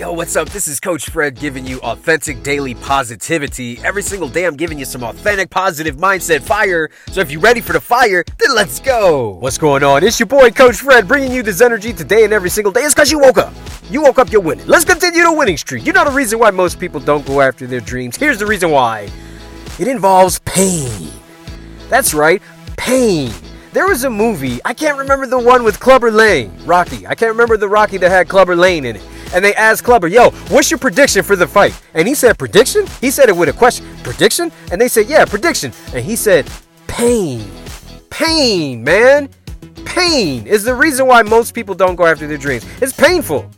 Yo, what's up? This is Coach Fred giving you authentic daily positivity. Every single day, I'm giving you some authentic positive mindset fire. So if you're ready for the fire, then let's go. What's going on? It's your boy, Coach Fred, bringing you this energy today and every single day. It's because you woke up. You woke up, you're winning. Let's continue the winning streak. You know the reason why most people don't go after their dreams? Here's the reason why it involves pain. That's right, pain. There was a movie, I can't remember the one with Clubber Lang, Rocky. I can't remember the Rocky that had Clubber Lang in it. And they asked Clubber, yo, what's your prediction for the fight? And he said, prediction? He said it with a question, prediction? And they said, yeah, prediction. And he said, pain. Pain, man. Pain is the reason why most people don't go after their dreams. It's painful.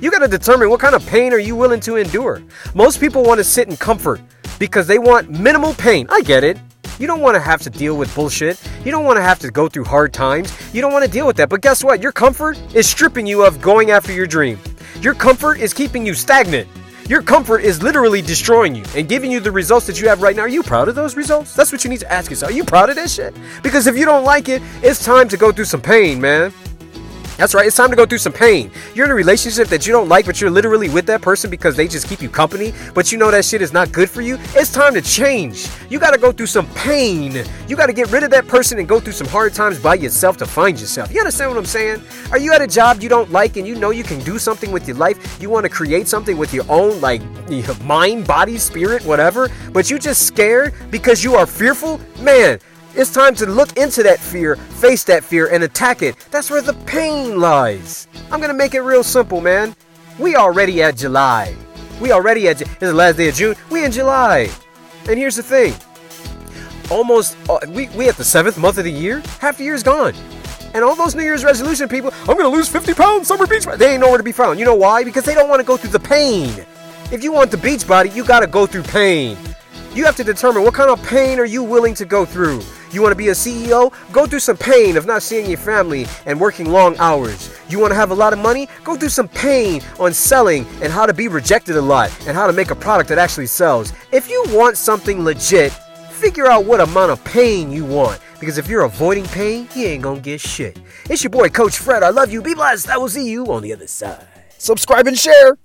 You got to determine what kind of pain are you willing to endure. Most people want to sit in comfort because they want minimal pain. I get it. You don't want to have to deal with bullshit. You don't want to have to go through hard times. You don't want to deal with that. But guess what? Your comfort is stripping you of going after your dream. Your comfort is keeping you stagnant. Your comfort is literally destroying you and giving you the results that you have right now. Are you proud of those results? That's what you need to ask yourself. Are you proud of that shit? Because if you don't like it, it's time to go through some pain, man. That's right, it's time to go through some pain. You're in a relationship that you don't like, but you're literally with that person because they just keep you company, but you know that shit is not good for you. It's time to change. You gotta go through some pain. You gotta get rid of that person and go through some hard times by yourself to find yourself. You understand what I'm saying? Are you at a job you don't like and you know you can do something with your life? You wanna create something with your own, like, mind, body, spirit, whatever, but you just scared because you are fearful? Man, it's time to look into that fear, face that fear, and attack it. That's where the pain lies. I'm gonna make it real simple, man. We already at July. We already at. It's the last day of June. We in July. And here's the thing. Almost, uh, we we at the seventh month of the year. Half the year's gone. And all those New Year's resolution people, I'm gonna lose 50 pounds, summer beach. They ain't nowhere to be found. You know why? Because they don't want to go through the pain. If you want the beach body, you gotta go through pain. You have to determine what kind of pain are you willing to go through. You want to be a CEO? Go through some pain of not seeing your family and working long hours. You want to have a lot of money? Go through some pain on selling and how to be rejected a lot and how to make a product that actually sells. If you want something legit, figure out what amount of pain you want. Because if you're avoiding pain, you ain't gonna get shit. It's your boy, Coach Fred. I love you. Be blessed. I will see you on the other side. Subscribe and share.